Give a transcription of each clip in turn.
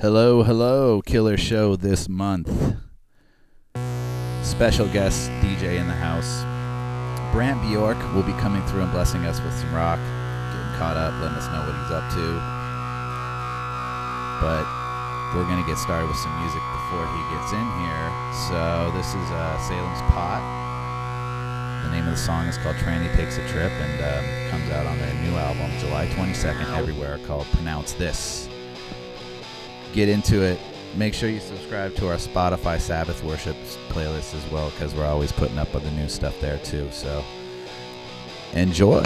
Hello, hello, killer show this month. Special guest DJ in the house. Brant Bjork will be coming through and blessing us with some rock, getting caught up, letting us know what he's up to. But we're going to get started with some music before he gets in here. So this is uh, Salem's Pot. The name of the song is called Tranny Takes a Trip and um, comes out on their new album July 22nd everywhere called Pronounce This. Get into it. Make sure you subscribe to our Spotify Sabbath Worship playlist as well because we're always putting up other new stuff there too. So enjoy.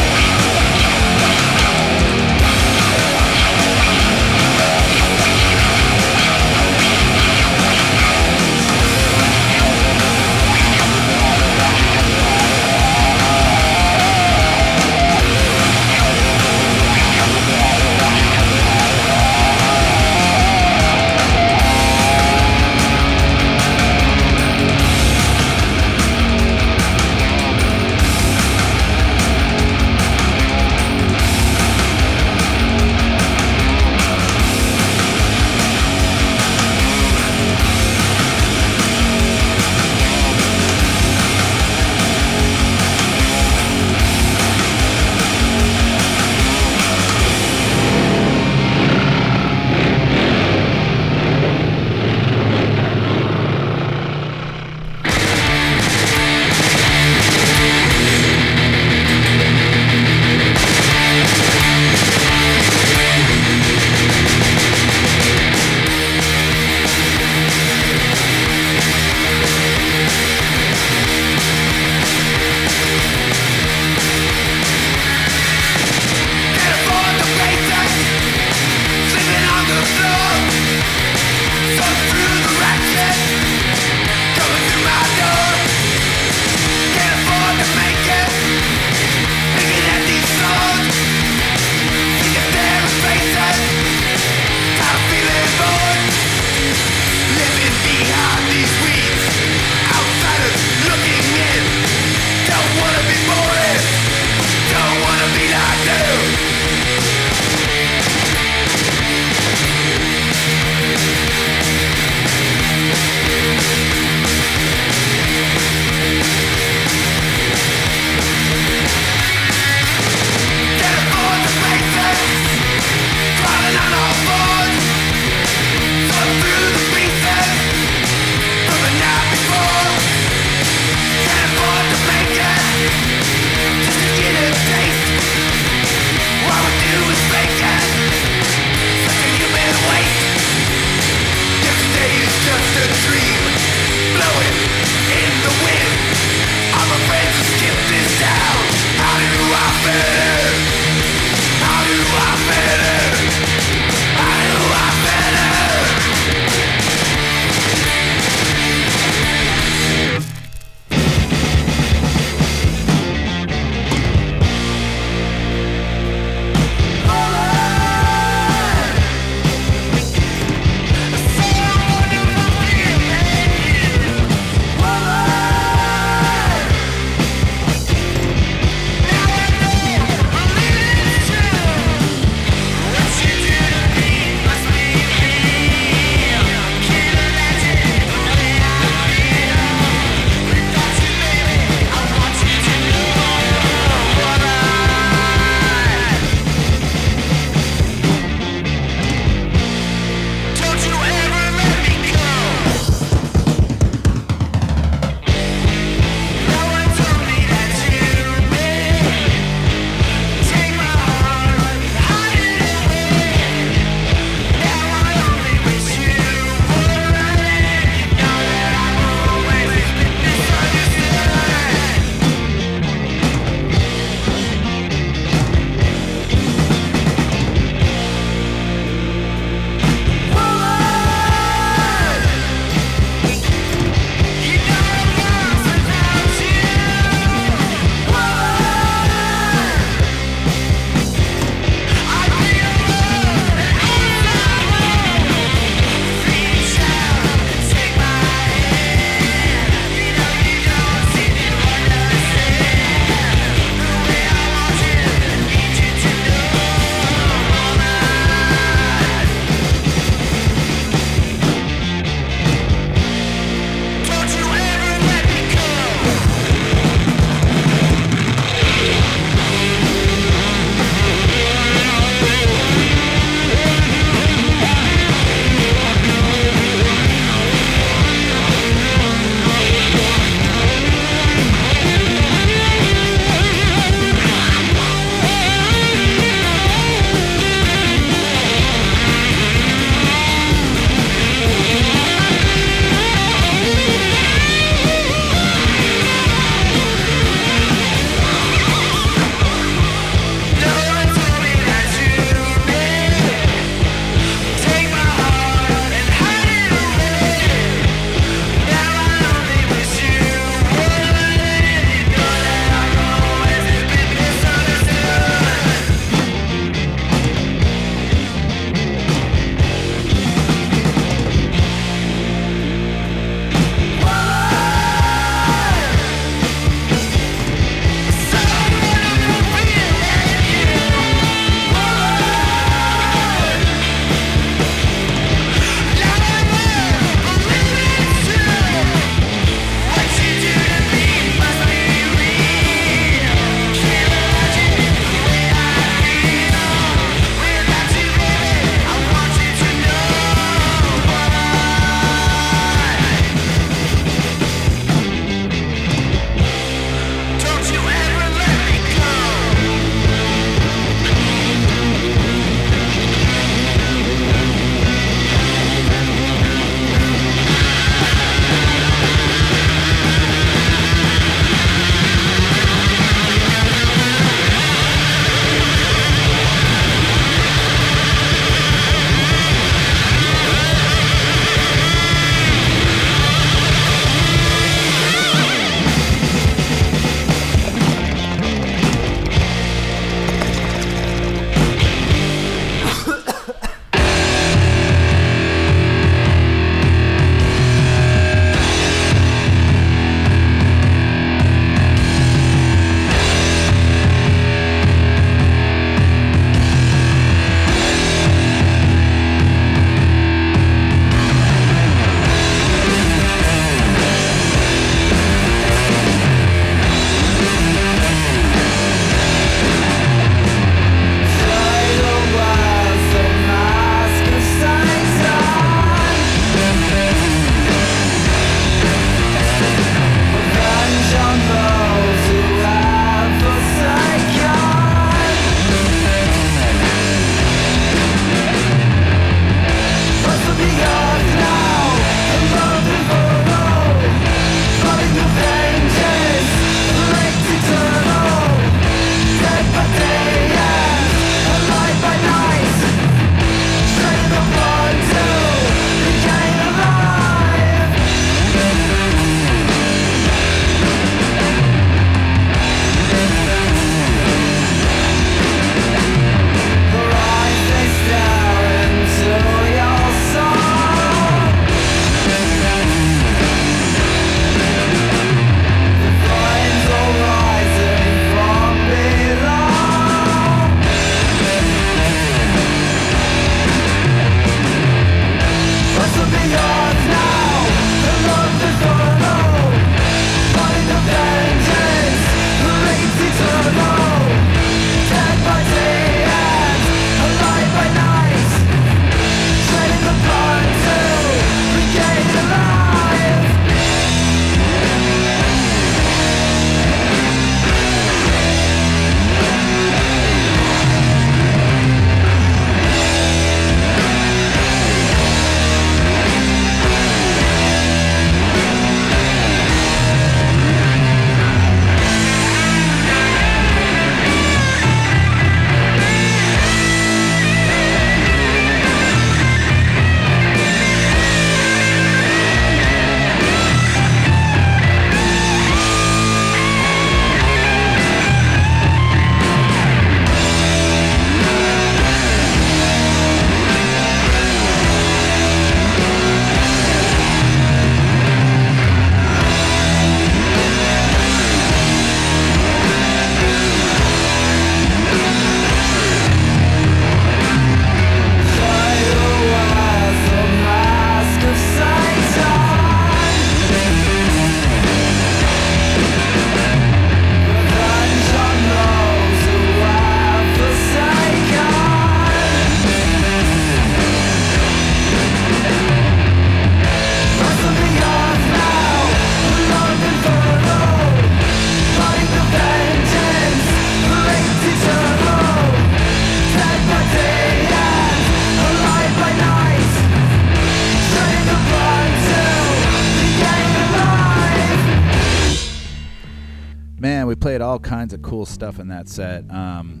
Cool stuff in that set. Um,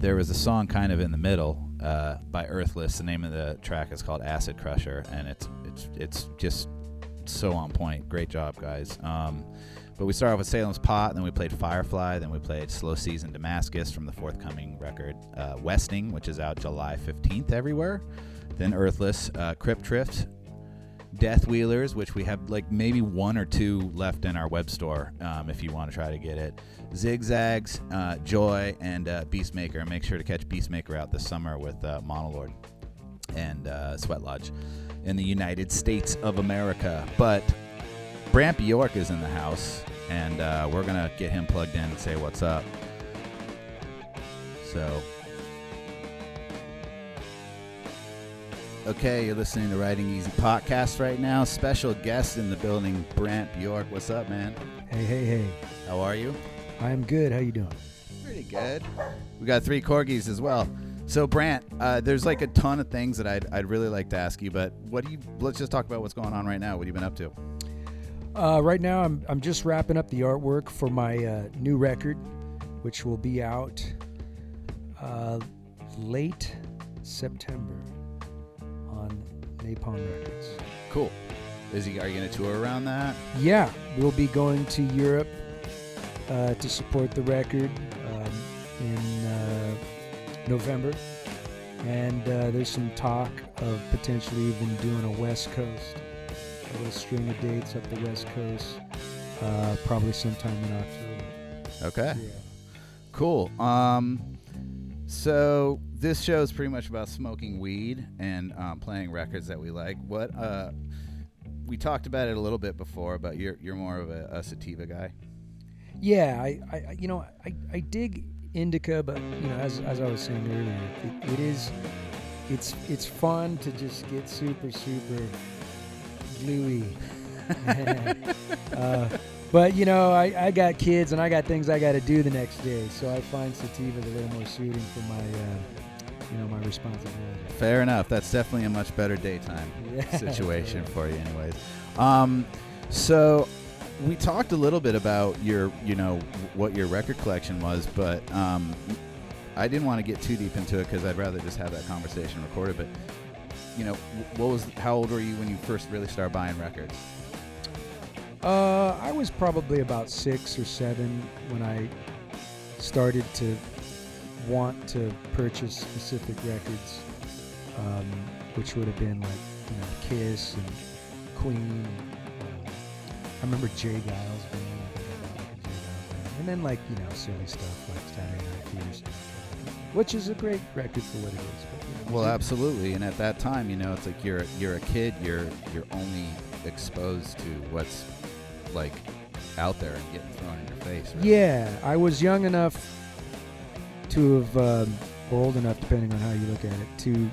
there was a song kind of in the middle uh, by Earthless. The name of the track is called Acid Crusher, and it's it's it's just so on point. Great job, guys. Um, but we started off with Salem's Pot, then we played Firefly, then we played Slow Season Damascus from the forthcoming record uh, Westing, which is out July 15th everywhere. Then Earthless, uh, Crypt Trip, Death Wheelers, which we have like maybe one or two left in our web store um, if you want to try to get it. Zigzags, uh, Joy, and uh, Beastmaker. Make sure to catch Beastmaker out this summer with uh, Monolord and uh, Sweat Lodge in the United States of America. But Brant Bjork is in the house, and uh, we're going to get him plugged in and say what's up. So. Okay, you're listening to RidingEasy podcast right now. Special guest in the building, Brant Bjork. What's up, man? Hey, hey, hey. How are you? I'm good. How you doing? Pretty good. We got three corgis as well. So, Brant, uh, there's like a ton of things that I'd, I'd really like to ask you, but what do you? Let's just talk about what's going on right now. What have you been up to? Uh, right now, I'm I'm just wrapping up the artwork for my uh, new record, which will be out uh, late September Napalm Records. Cool. Is he? Are you gonna tour around that? Yeah, we'll be going to Europe uh, to support the record um, in uh, November, and uh, there's some talk of potentially even doing a West Coast, a little string of dates up the West Coast, uh, probably sometime in October. Okay. Yeah. Cool. Um, so this show is pretty much about smoking weed and um, playing records that we like. What? Uh, we talked about it a little bit before, but you're you're more of a, a sativa guy. Yeah, I, I you know, I, I dig indica, but you know, as, as I was saying earlier, it, it is, it's it's fun to just get super super gluey. uh, but you know, I, I got kids and I got things I got to do the next day, so I find sativa a little more suiting for my, uh, you know, my responsibility. Fair enough. That's definitely a much better daytime Yeah. situation for you, anyways. Um, so we talked a little bit about your, you know, what your record collection was, but um, I didn't want to get too deep into it because I'd rather just have that conversation recorded. But you know, what was? How old were you when you first really started buying records? Uh, I was probably about six or seven when I started to want to purchase specific records, um, which would have been like you know Kiss and Queen. Um, I remember J. Geils being I think I bought like a J. Geils record. and then like you know silly stuff like Saturday Night Fever. which is a great record for what it is. But, you know, Well, absolutely. And at that time, you know, it's like you're you're a kid. You're you're only exposed to what's like out there and getting thrown in your face. Right? Yeah, I was young enough to have, um, or old enough, depending on how you look at it, to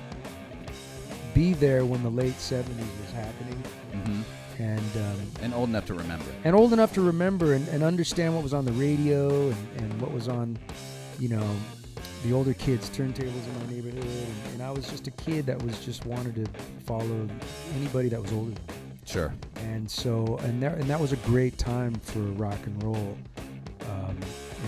be there when the late '70s was happening, hmm and um, And old enough to remember. and old enough to remember and, and understand what was on the radio and, and what was on, you know, the older kids' turntables in my neighborhood. And, and I was just a kid that was just wanted to follow anybody that was older. than me. Sure. And so, and that, and that was a great time for rock and roll. Um,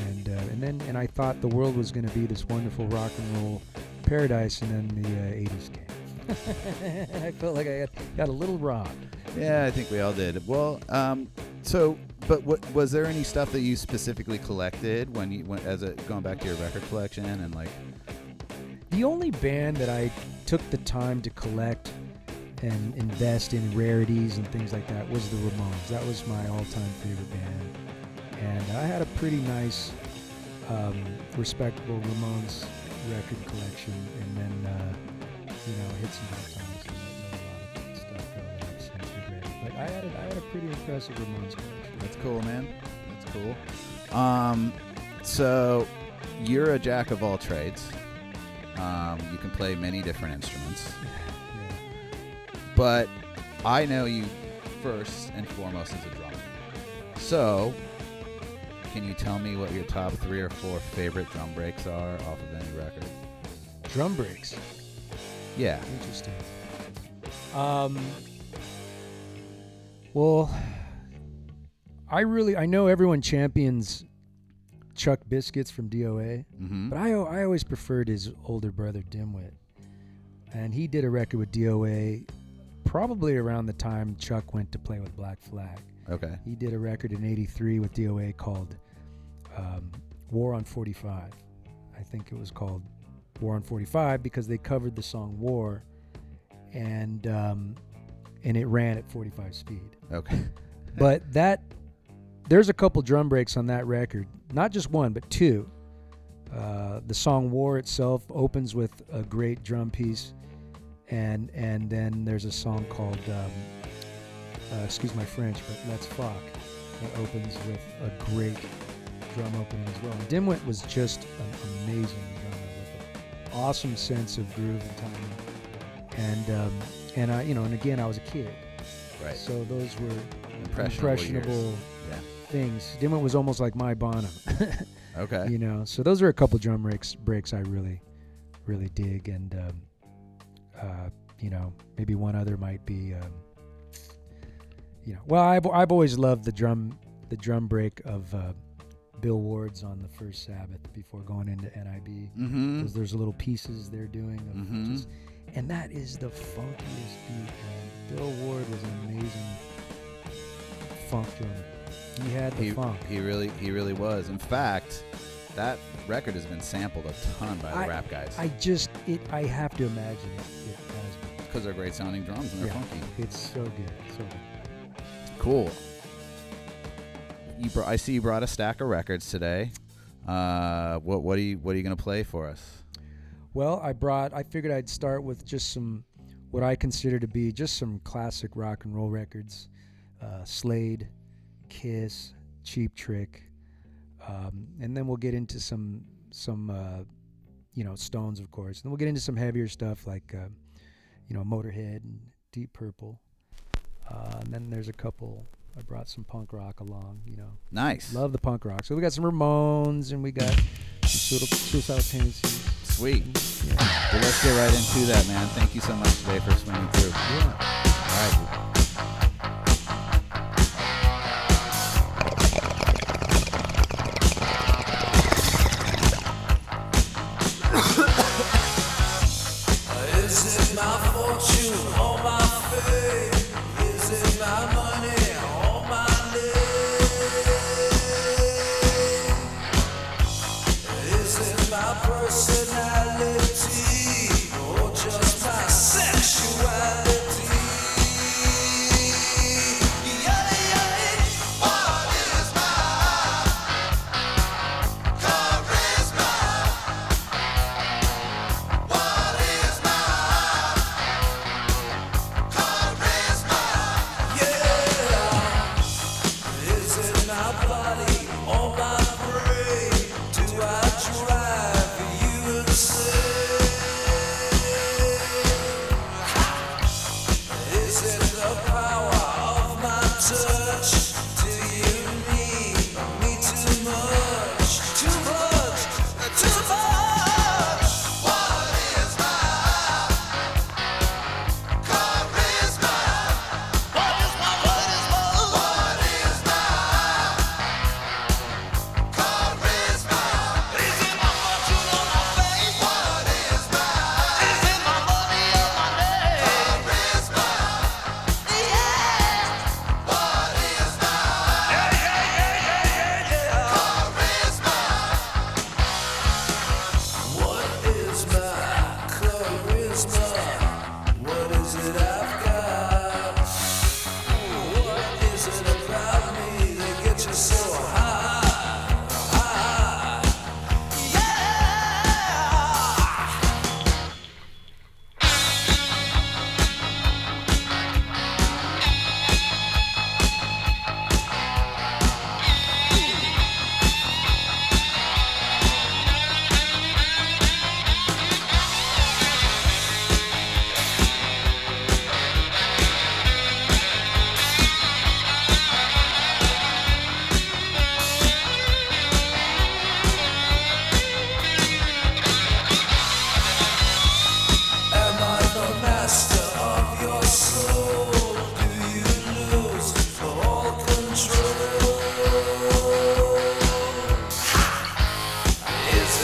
and uh, and then and I thought the world was going to be this wonderful rock and roll paradise, and then the uh, 80s came. I felt like I got, got a little robbed. Yeah, I think we all did. Well, um, so, but what was there any stuff that you specifically collected when you went as a going back to your record collection and like? The only band that I took the time to collect and invest in rarities and things like that was the Ramones. That was my all-time favorite band, and I had a pretty nice, um, respectable Ramones record collection. And then, uh, you know, hit some hard times and a lot of stuff go that. But I had a, I had a pretty impressive Ramones collection. That's cool, man. That's cool. Um, so you're a jack of all trades. Um, you can play many different instruments. But I know you first and foremost as a drummer. So, can you tell me what your top three or four favorite drum breaks are off of any record? Drum breaks. Yeah. Interesting. Um, well, I really I know everyone champions Chuck Biscuits from DOA, Mm-hmm. but I I always preferred his older brother Dimwit, and he did a record with DOA probably around the time Chuck went to play with Black Flag. Okay. He did a record in '83 with DOA called um, "War on 45." I think it was called "War on 45" because they covered the song "War," and um, and it ran at 45 speed. Okay. But that there's a couple drum breaks on that record, not just one but two. Uh, the song "War" itself opens with a great drum piece, and and then there's a song called um, uh, excuse my French, but "Let's Fuck" that opens with a great drum opening as well. And Dimwit was just an amazing drummer with an awesome sense of groove and timing, and um, and I you know and again I was a kid, Right. so those were Impressionable. impressionable Yeah. things. Dimwit was almost like my Bono, Okay. you know. So those are a couple drum breaks breaks I really, really dig, and um, uh, you know maybe one other might be, um, you know, well I've I've always loved the drum the drum break of uh, Bill Ward's on the first Sabbath before going into NIB Mm-hmm. because there's little pieces they're doing of Mhm. just, and that is the funkiest beat. Man. Bill Ward was an amazing funk drummer. He had the He, funk. he really he really was. In fact, that record has been sampled a ton by the I- rap guys I just it. I have to imagine it. It has been. because they're great sounding drums and they're Yeah. funky. It's so good. So good. Cool. You br- I see you brought a stack of records today. Uh, what what are you what are you gonna play for us? Well, I brought. I figured I'd start with just some what I consider to be just some classic rock and roll records. Uh, Slade, Kiss, Cheap Trick, um, and then we'll get into some some uh, you know Stones, of course. And we'll get into some heavier stuff like uh, you know Motorhead and Deep Purple. Uh, and then there's a couple. I brought some punk rock along. You know, Nice. love the punk rock. So we got some Ramones and we got some suicidal, tendencies. Sweet. Yeah. Well, let's get right into that, man. Thank you so much today for swinging through. yeah. All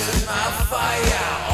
Yeah.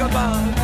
Was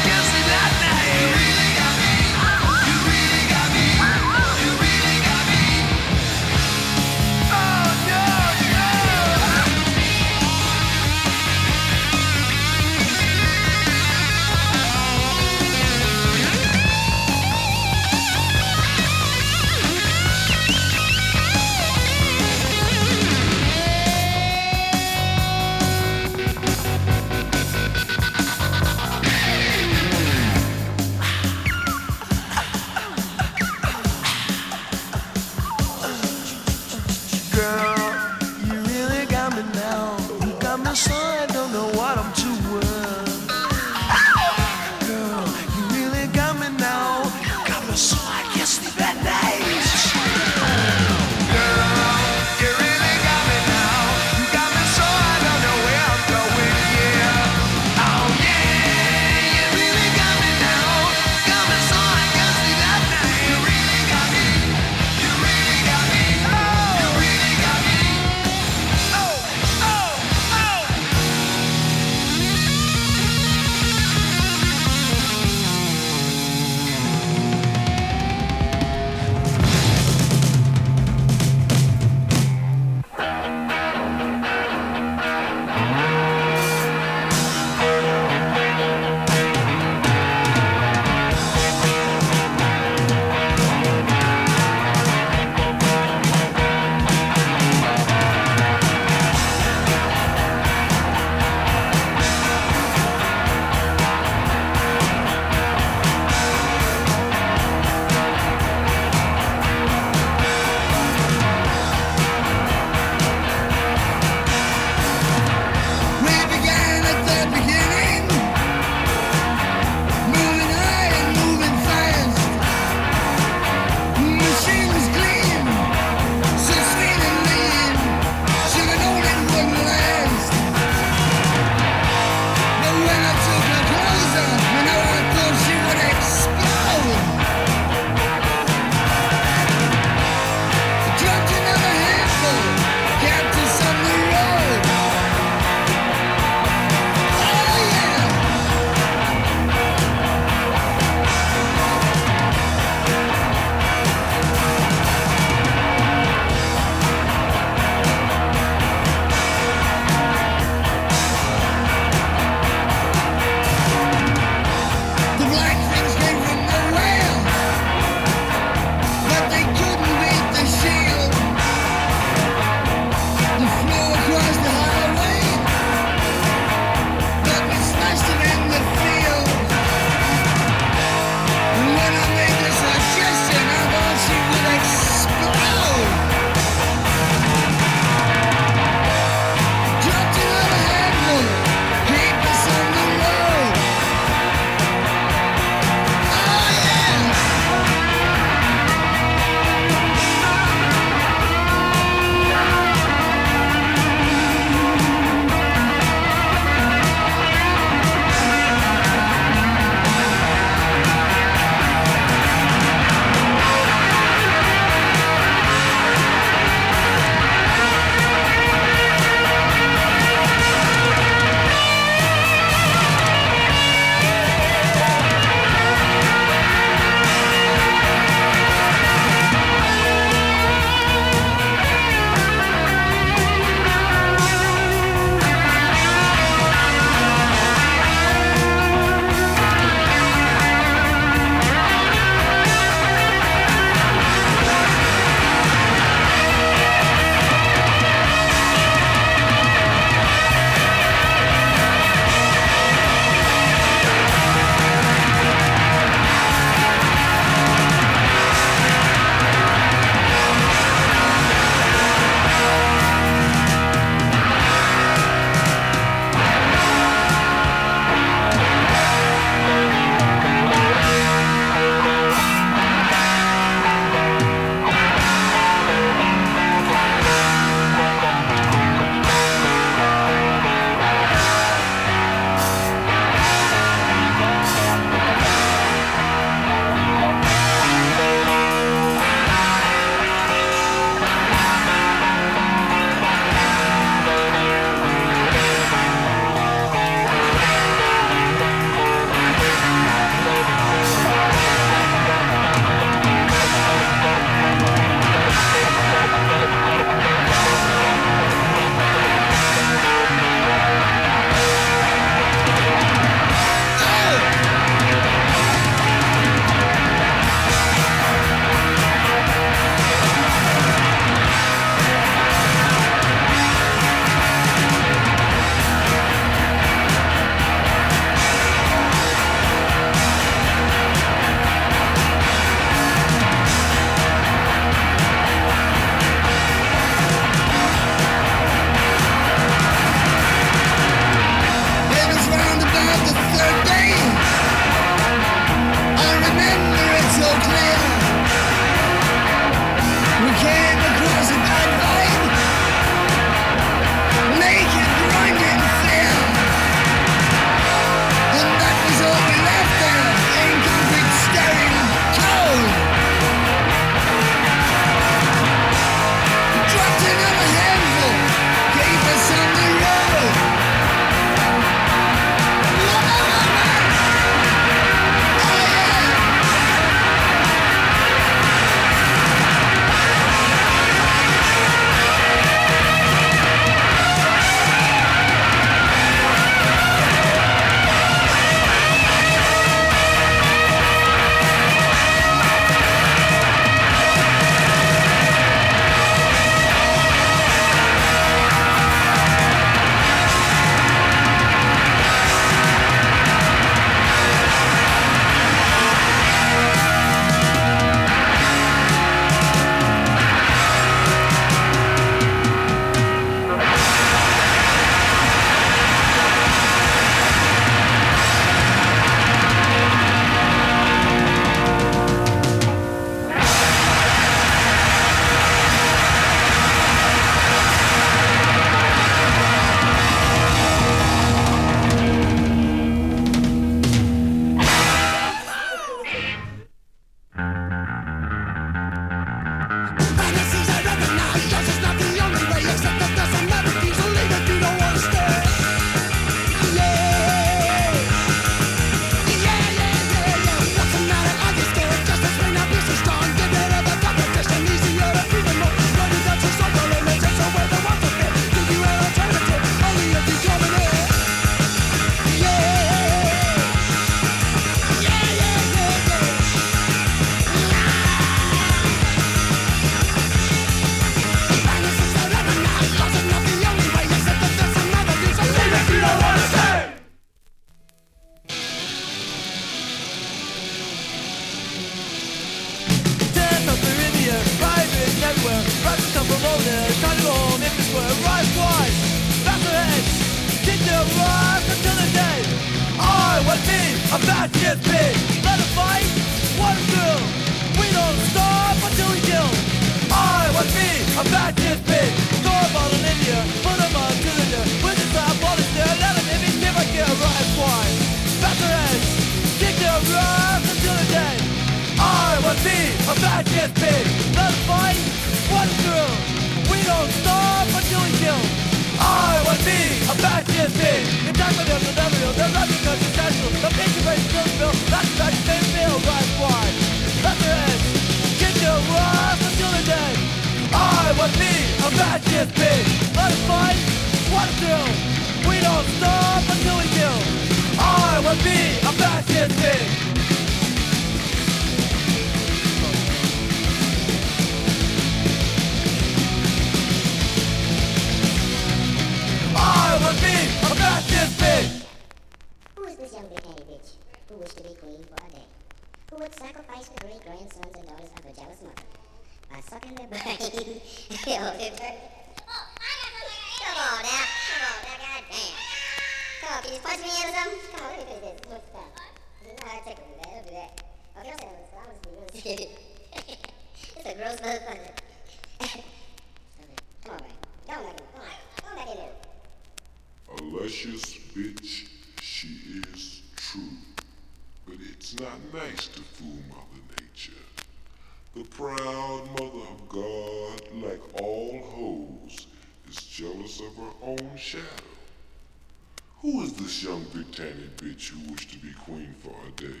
queen for a day,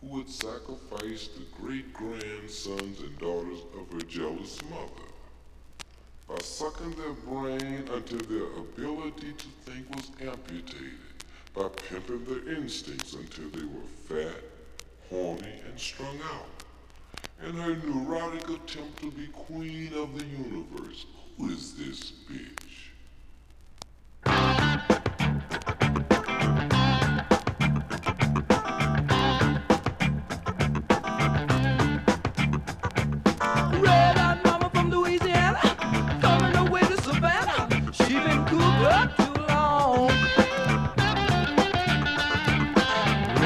who would sacrifice the great grandsons and daughters of her jealous mother by sucking their brain until their ability to think was amputated, by pimping their instincts until they were fat, horny, and strung out. In her neurotic attempt to be queen of the universe, who is this bitch?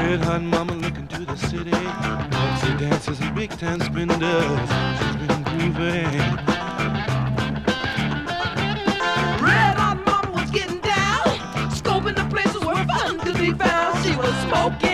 Red hot mama looking to the city. Fancy dances and big time spenders. She's been grieving. Red hot mama was getting down, scoping the places where fun could be found. She was smoking.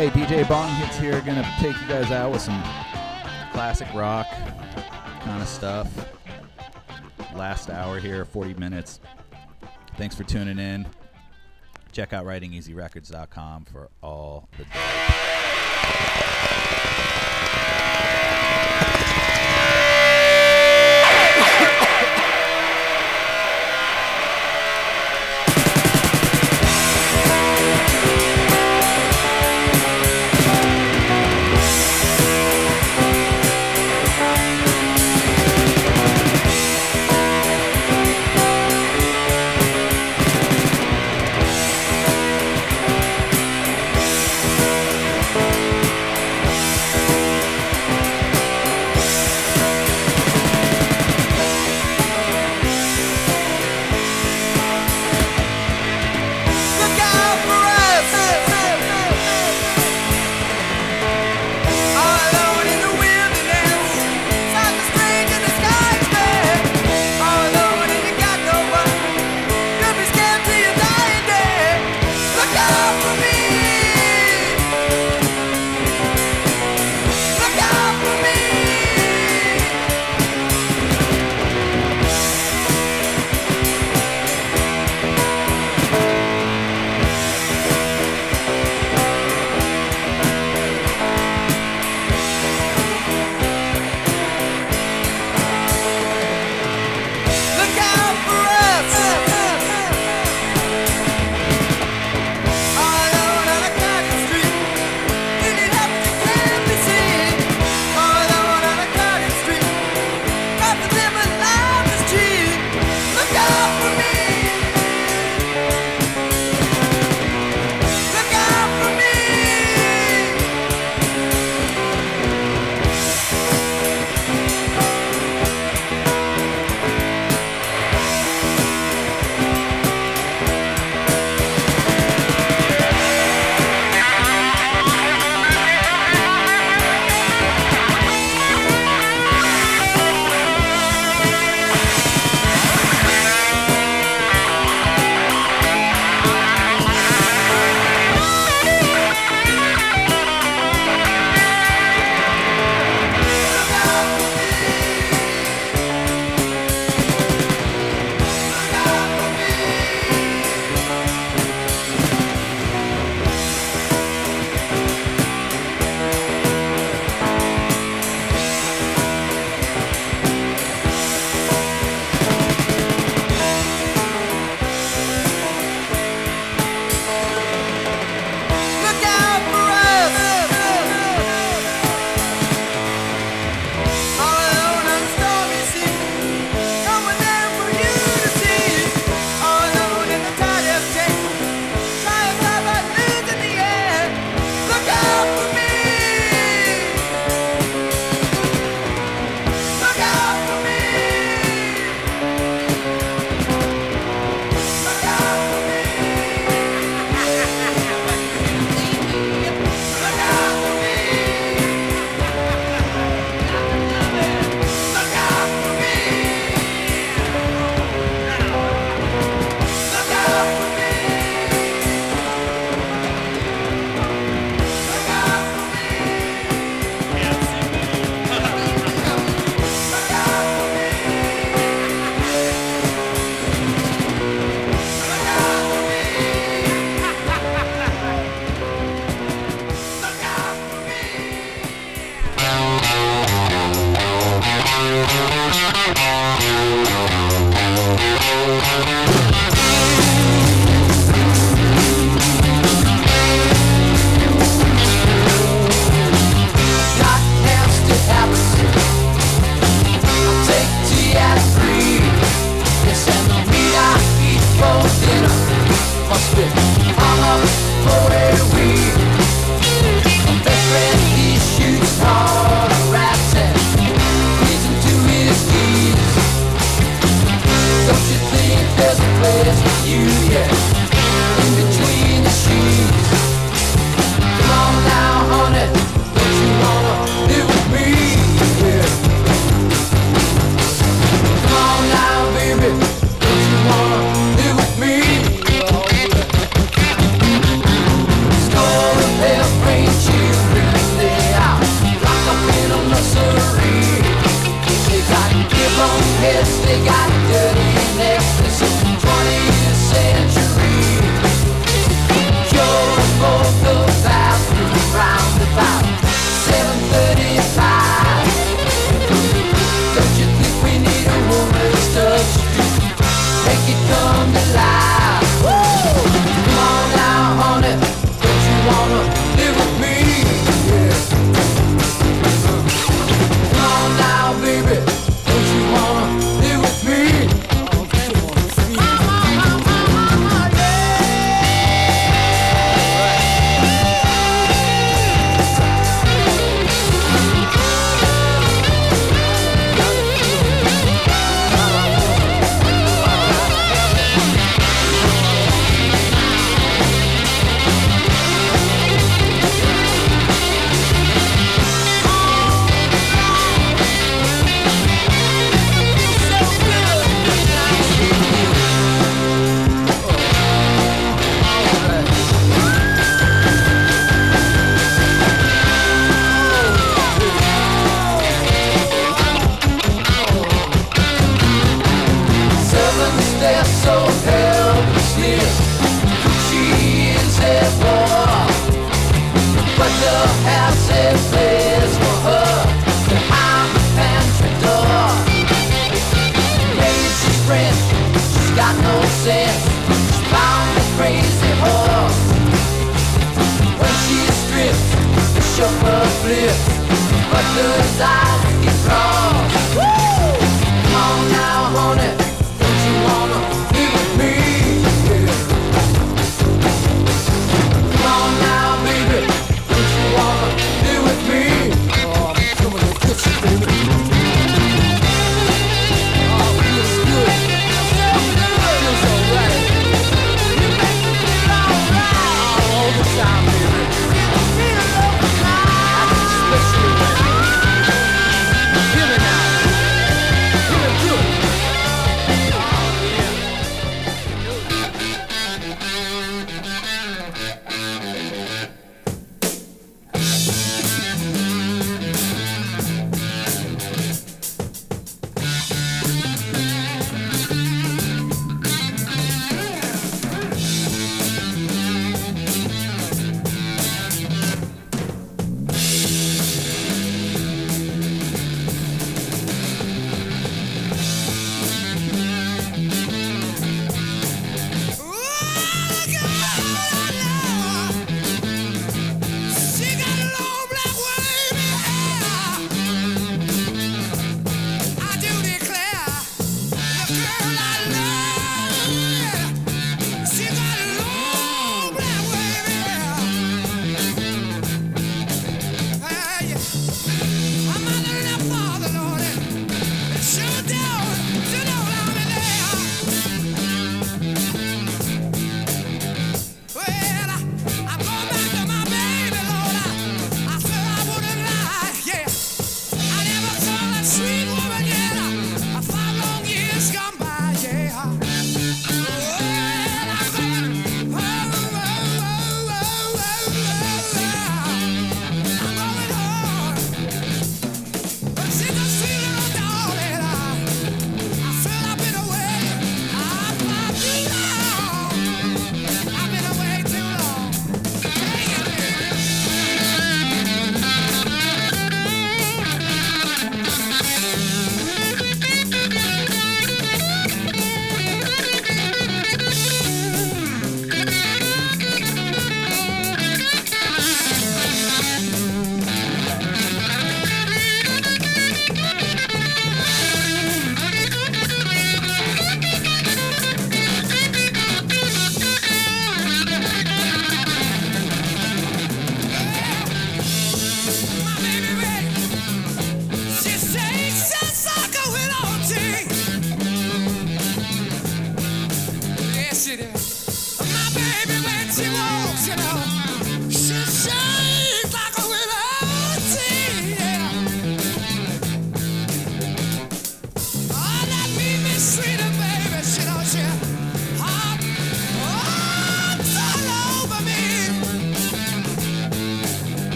Okay, DJ Bong Hits here. Gonna take you guys out with some classic rock kind of stuff. Last hour here, 40 minutes. Thanks for tuning in. Check out ridingeasyrecords.com for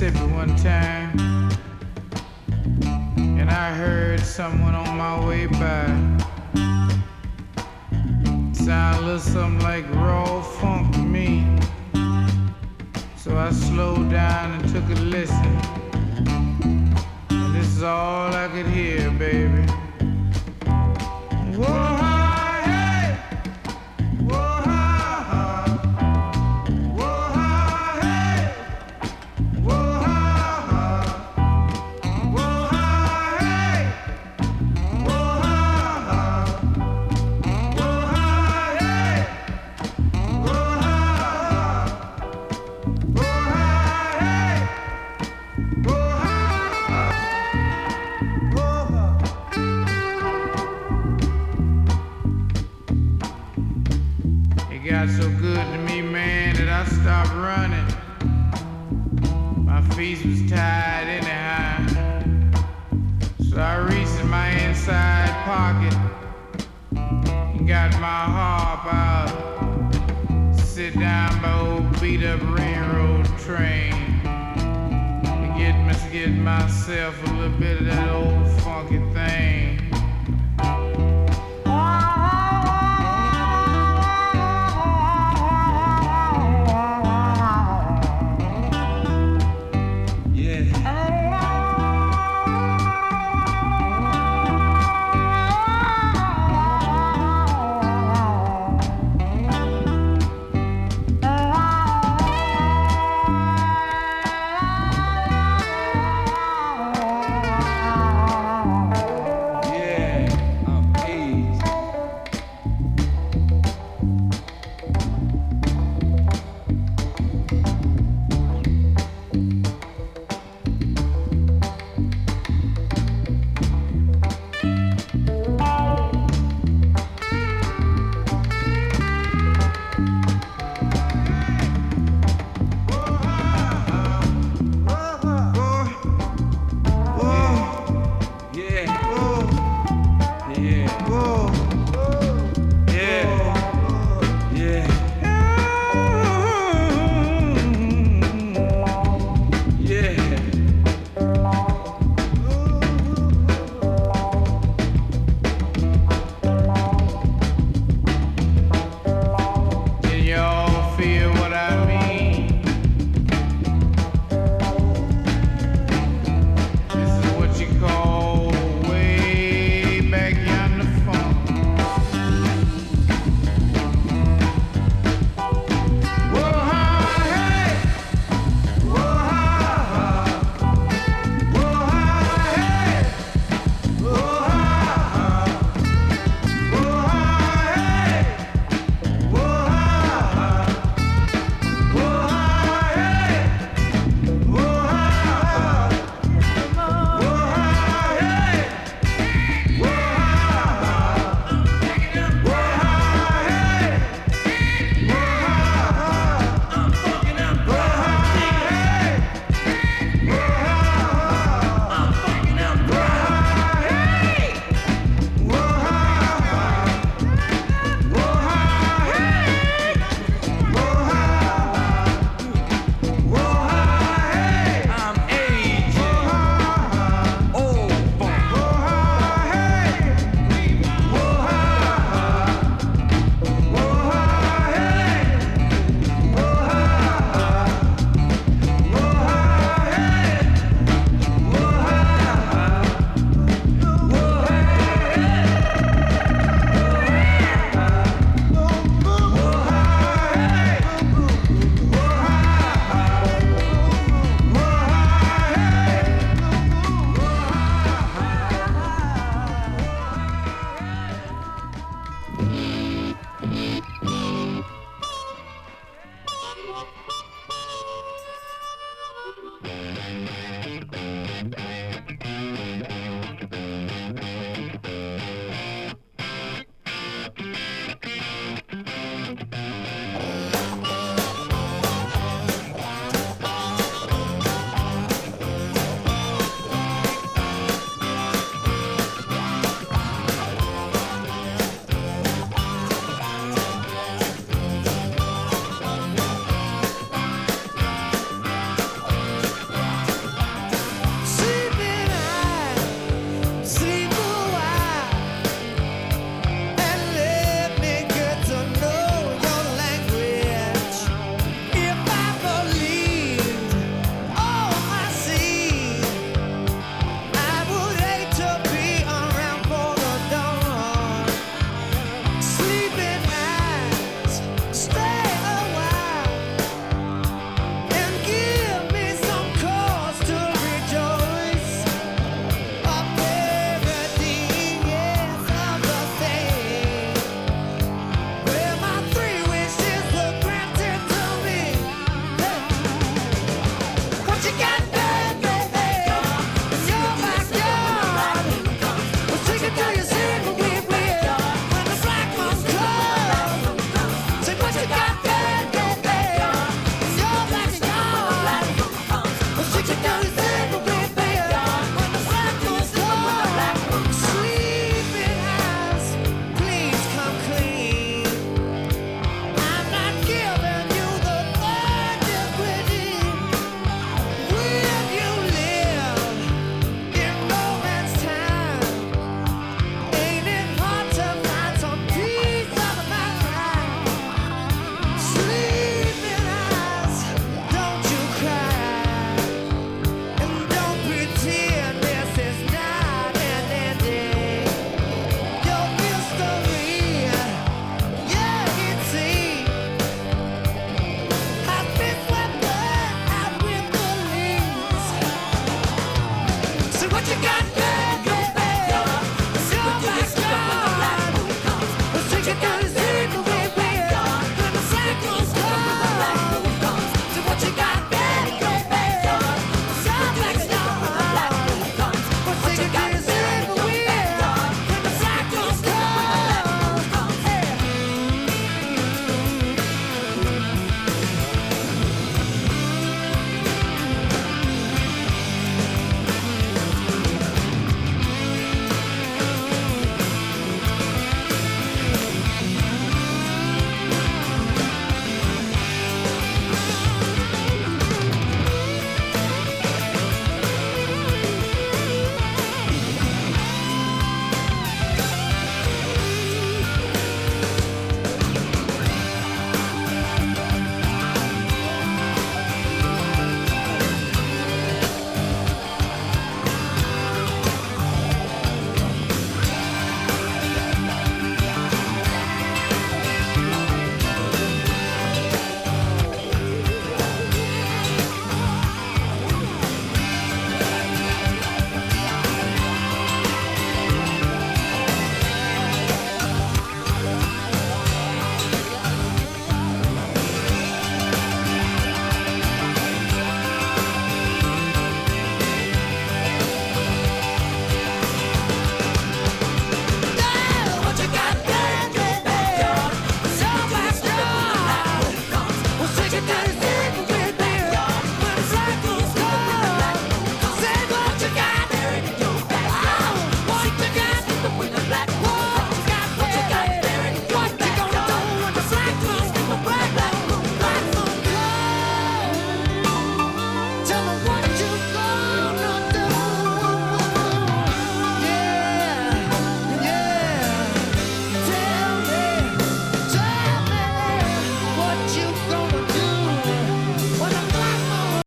Mississippi one time,